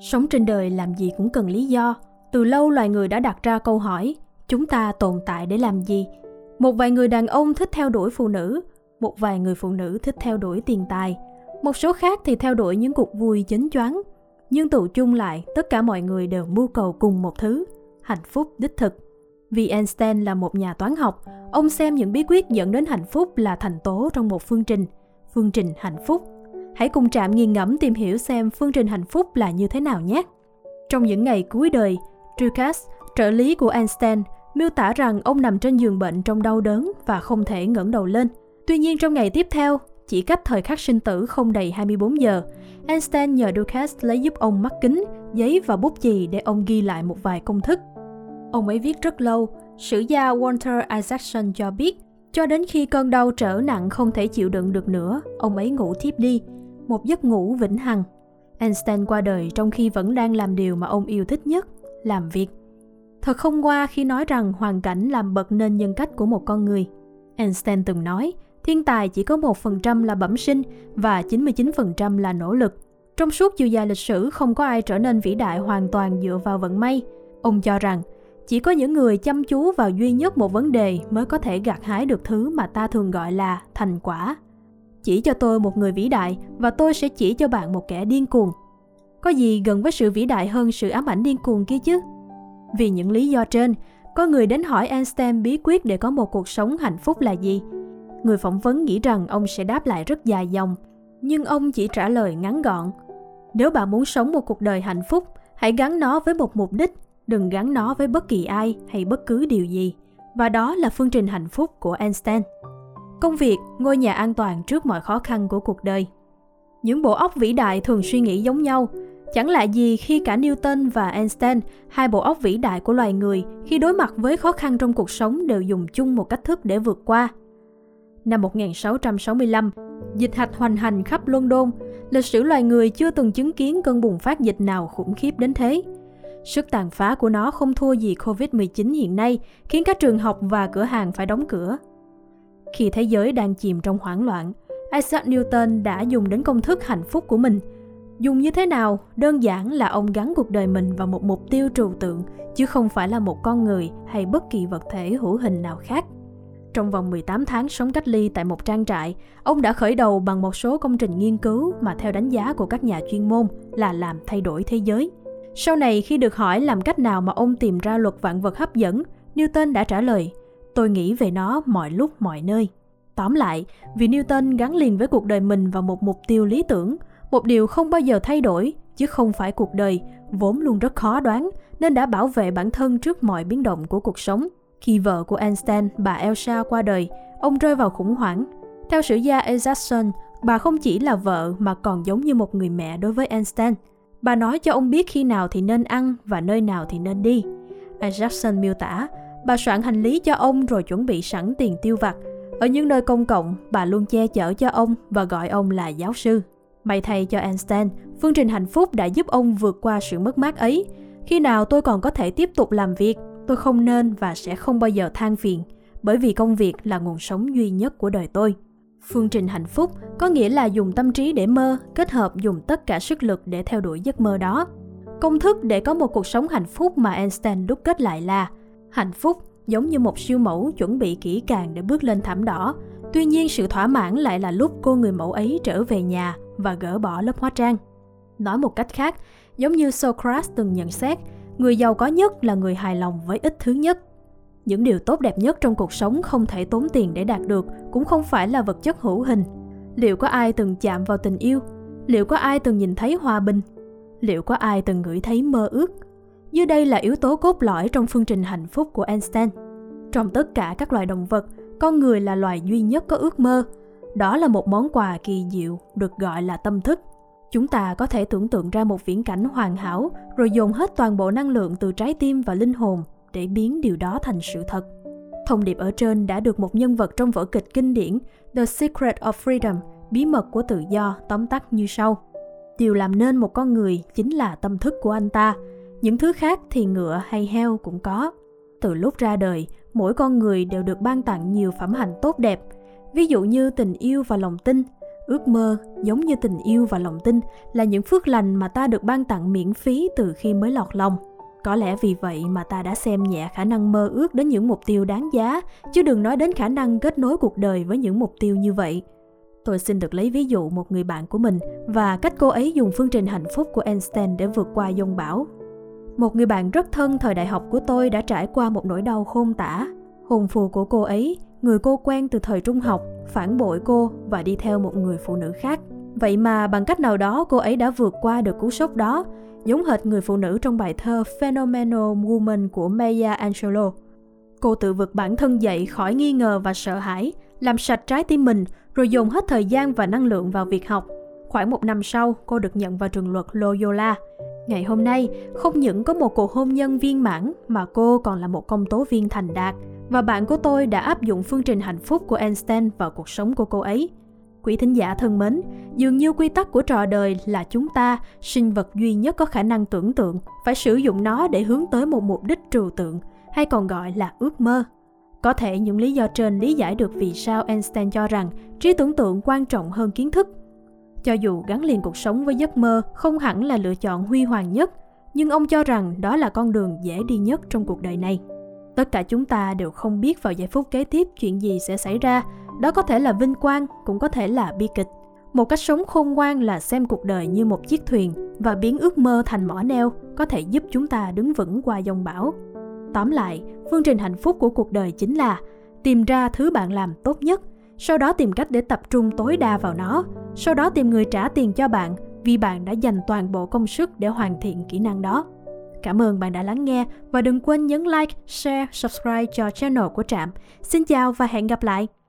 Sống trên đời làm gì cũng cần lý do. Từ lâu loài người đã đặt ra câu hỏi, chúng ta tồn tại để làm gì? Một vài người đàn ông thích theo đuổi phụ nữ, một vài người phụ nữ thích theo đuổi tiền tài, một số khác thì theo đuổi những cuộc vui chấn choáng. Nhưng tụ chung lại, tất cả mọi người đều mưu cầu cùng một thứ, hạnh phúc đích thực. Vì Einstein là một nhà toán học, ông xem những bí quyết dẫn đến hạnh phúc là thành tố trong một phương trình, phương trình hạnh phúc. Hãy cùng Trạm nghiền ngẫm tìm hiểu xem phương trình hạnh phúc là như thế nào nhé. Trong những ngày cuối đời, Dukas, trợ lý của Einstein, miêu tả rằng ông nằm trên giường bệnh trong đau đớn và không thể ngẩng đầu lên. Tuy nhiên trong ngày tiếp theo, chỉ cách thời khắc sinh tử không đầy 24 giờ, Einstein nhờ Dukas lấy giúp ông mắt kính, giấy và bút chì để ông ghi lại một vài công thức. Ông ấy viết rất lâu, sử gia Walter Isaacson cho biết, cho đến khi cơn đau trở nặng không thể chịu đựng được nữa, ông ấy ngủ thiếp đi, một giấc ngủ vĩnh hằng. Einstein qua đời trong khi vẫn đang làm điều mà ông yêu thích nhất, làm việc. Thật không qua khi nói rằng hoàn cảnh làm bật nên nhân cách của một con người. Einstein từng nói, thiên tài chỉ có 1% là bẩm sinh và 99% là nỗ lực. Trong suốt chiều dài lịch sử không có ai trở nên vĩ đại hoàn toàn dựa vào vận may. Ông cho rằng, chỉ có những người chăm chú vào duy nhất một vấn đề mới có thể gặt hái được thứ mà ta thường gọi là thành quả. Chỉ cho tôi một người vĩ đại và tôi sẽ chỉ cho bạn một kẻ điên cuồng. Có gì gần với sự vĩ đại hơn sự ám ảnh điên cuồng kia chứ? Vì những lý do trên, có người đến hỏi Einstein bí quyết để có một cuộc sống hạnh phúc là gì. Người phỏng vấn nghĩ rằng ông sẽ đáp lại rất dài dòng, nhưng ông chỉ trả lời ngắn gọn. Nếu bạn muốn sống một cuộc đời hạnh phúc, hãy gắn nó với một mục đích, đừng gắn nó với bất kỳ ai hay bất cứ điều gì. Và đó là phương trình hạnh phúc của Einstein. Công việc, ngôi nhà an toàn trước mọi khó khăn của cuộc đời. Những bộ óc vĩ đại thường suy nghĩ giống nhau, Chẳng lạ gì khi cả Newton và Einstein, hai bộ óc vĩ đại của loài người, khi đối mặt với khó khăn trong cuộc sống đều dùng chung một cách thức để vượt qua. Năm 1665, dịch hạch hoành hành khắp London, lịch sử loài người chưa từng chứng kiến cơn bùng phát dịch nào khủng khiếp đến thế. Sức tàn phá của nó không thua gì Covid-19 hiện nay, khiến các trường học và cửa hàng phải đóng cửa. Khi thế giới đang chìm trong hoảng loạn, Isaac Newton đã dùng đến công thức hạnh phúc của mình – Dùng như thế nào? Đơn giản là ông gắn cuộc đời mình vào một mục tiêu trừu tượng, chứ không phải là một con người hay bất kỳ vật thể hữu hình nào khác. Trong vòng 18 tháng sống cách ly tại một trang trại, ông đã khởi đầu bằng một số công trình nghiên cứu mà theo đánh giá của các nhà chuyên môn là làm thay đổi thế giới. Sau này khi được hỏi làm cách nào mà ông tìm ra luật vạn vật hấp dẫn, Newton đã trả lời, tôi nghĩ về nó mọi lúc mọi nơi. Tóm lại, vì Newton gắn liền với cuộc đời mình vào một mục tiêu lý tưởng, một điều không bao giờ thay đổi, chứ không phải cuộc đời, vốn luôn rất khó đoán, nên đã bảo vệ bản thân trước mọi biến động của cuộc sống. Khi vợ của Einstein, bà Elsa qua đời, ông rơi vào khủng hoảng. Theo sử gia Isaacson, bà không chỉ là vợ mà còn giống như một người mẹ đối với Einstein. Bà nói cho ông biết khi nào thì nên ăn và nơi nào thì nên đi. Isaacson miêu tả, bà soạn hành lý cho ông rồi chuẩn bị sẵn tiền tiêu vặt. Ở những nơi công cộng, bà luôn che chở cho ông và gọi ông là giáo sư. May thay cho Einstein, phương trình hạnh phúc đã giúp ông vượt qua sự mất mát ấy. Khi nào tôi còn có thể tiếp tục làm việc, tôi không nên và sẽ không bao giờ than phiền, bởi vì công việc là nguồn sống duy nhất của đời tôi. Phương trình hạnh phúc có nghĩa là dùng tâm trí để mơ, kết hợp dùng tất cả sức lực để theo đuổi giấc mơ đó. Công thức để có một cuộc sống hạnh phúc mà Einstein đúc kết lại là hạnh phúc giống như một siêu mẫu chuẩn bị kỹ càng để bước lên thảm đỏ. Tuy nhiên sự thỏa mãn lại là lúc cô người mẫu ấy trở về nhà và gỡ bỏ lớp hóa trang. Nói một cách khác, giống như Socrates từng nhận xét, người giàu có nhất là người hài lòng với ít thứ nhất. Những điều tốt đẹp nhất trong cuộc sống không thể tốn tiền để đạt được, cũng không phải là vật chất hữu hình. Liệu có ai từng chạm vào tình yêu? Liệu có ai từng nhìn thấy hòa bình? Liệu có ai từng ngửi thấy mơ ước? Dưới đây là yếu tố cốt lõi trong phương trình hạnh phúc của Einstein. Trong tất cả các loài động vật, con người là loài duy nhất có ước mơ, đó là một món quà kỳ diệu được gọi là tâm thức. Chúng ta có thể tưởng tượng ra một viễn cảnh hoàn hảo rồi dồn hết toàn bộ năng lượng từ trái tim và linh hồn để biến điều đó thành sự thật. Thông điệp ở trên đã được một nhân vật trong vở kịch kinh điển The Secret of Freedom, bí mật của tự do, tóm tắt như sau. Điều làm nên một con người chính là tâm thức của anh ta. Những thứ khác thì ngựa hay heo cũng có. Từ lúc ra đời, mỗi con người đều được ban tặng nhiều phẩm hạnh tốt đẹp – ví dụ như tình yêu và lòng tin, ước mơ giống như tình yêu và lòng tin là những phước lành mà ta được ban tặng miễn phí từ khi mới lọt lòng. Có lẽ vì vậy mà ta đã xem nhẹ khả năng mơ ước đến những mục tiêu đáng giá chứ đừng nói đến khả năng kết nối cuộc đời với những mục tiêu như vậy. Tôi xin được lấy ví dụ một người bạn của mình và cách cô ấy dùng phương trình hạnh phúc của einstein để vượt qua dông bão một người bạn rất thân thời đại học của tôi đã trải qua một nỗi đau khôn tả hồn phù của cô ấy người cô quen từ thời trung học phản bội cô và đi theo một người phụ nữ khác vậy mà bằng cách nào đó cô ấy đã vượt qua được cú sốc đó giống hệt người phụ nữ trong bài thơ Phenomenal Woman của Maya Angelou. Cô tự vực bản thân dậy khỏi nghi ngờ và sợ hãi, làm sạch trái tim mình, rồi dồn hết thời gian và năng lượng vào việc học. Khoảng một năm sau, cô được nhận vào trường luật Loyola. Ngày hôm nay, không những có một cuộc hôn nhân viên mãn mà cô còn là một công tố viên thành đạt. Và bạn của tôi đã áp dụng phương trình hạnh phúc của Einstein vào cuộc sống của cô ấy – Quý thính giả thân mến, dường như quy tắc của trò đời là chúng ta, sinh vật duy nhất có khả năng tưởng tượng, phải sử dụng nó để hướng tới một mục đích trừu tượng, hay còn gọi là ước mơ. Có thể những lý do trên lý giải được vì sao Einstein cho rằng trí tưởng tượng quan trọng hơn kiến thức. Cho dù gắn liền cuộc sống với giấc mơ không hẳn là lựa chọn huy hoàng nhất, nhưng ông cho rằng đó là con đường dễ đi nhất trong cuộc đời này. Tất cả chúng ta đều không biết vào giây phút kế tiếp chuyện gì sẽ xảy ra, đó có thể là vinh quang, cũng có thể là bi kịch. Một cách sống khôn ngoan là xem cuộc đời như một chiếc thuyền và biến ước mơ thành mỏ neo có thể giúp chúng ta đứng vững qua dòng bão. Tóm lại, phương trình hạnh phúc của cuộc đời chính là tìm ra thứ bạn làm tốt nhất, sau đó tìm cách để tập trung tối đa vào nó, sau đó tìm người trả tiền cho bạn vì bạn đã dành toàn bộ công sức để hoàn thiện kỹ năng đó. Cảm ơn bạn đã lắng nghe và đừng quên nhấn like, share, subscribe cho channel của Trạm. Xin chào và hẹn gặp lại!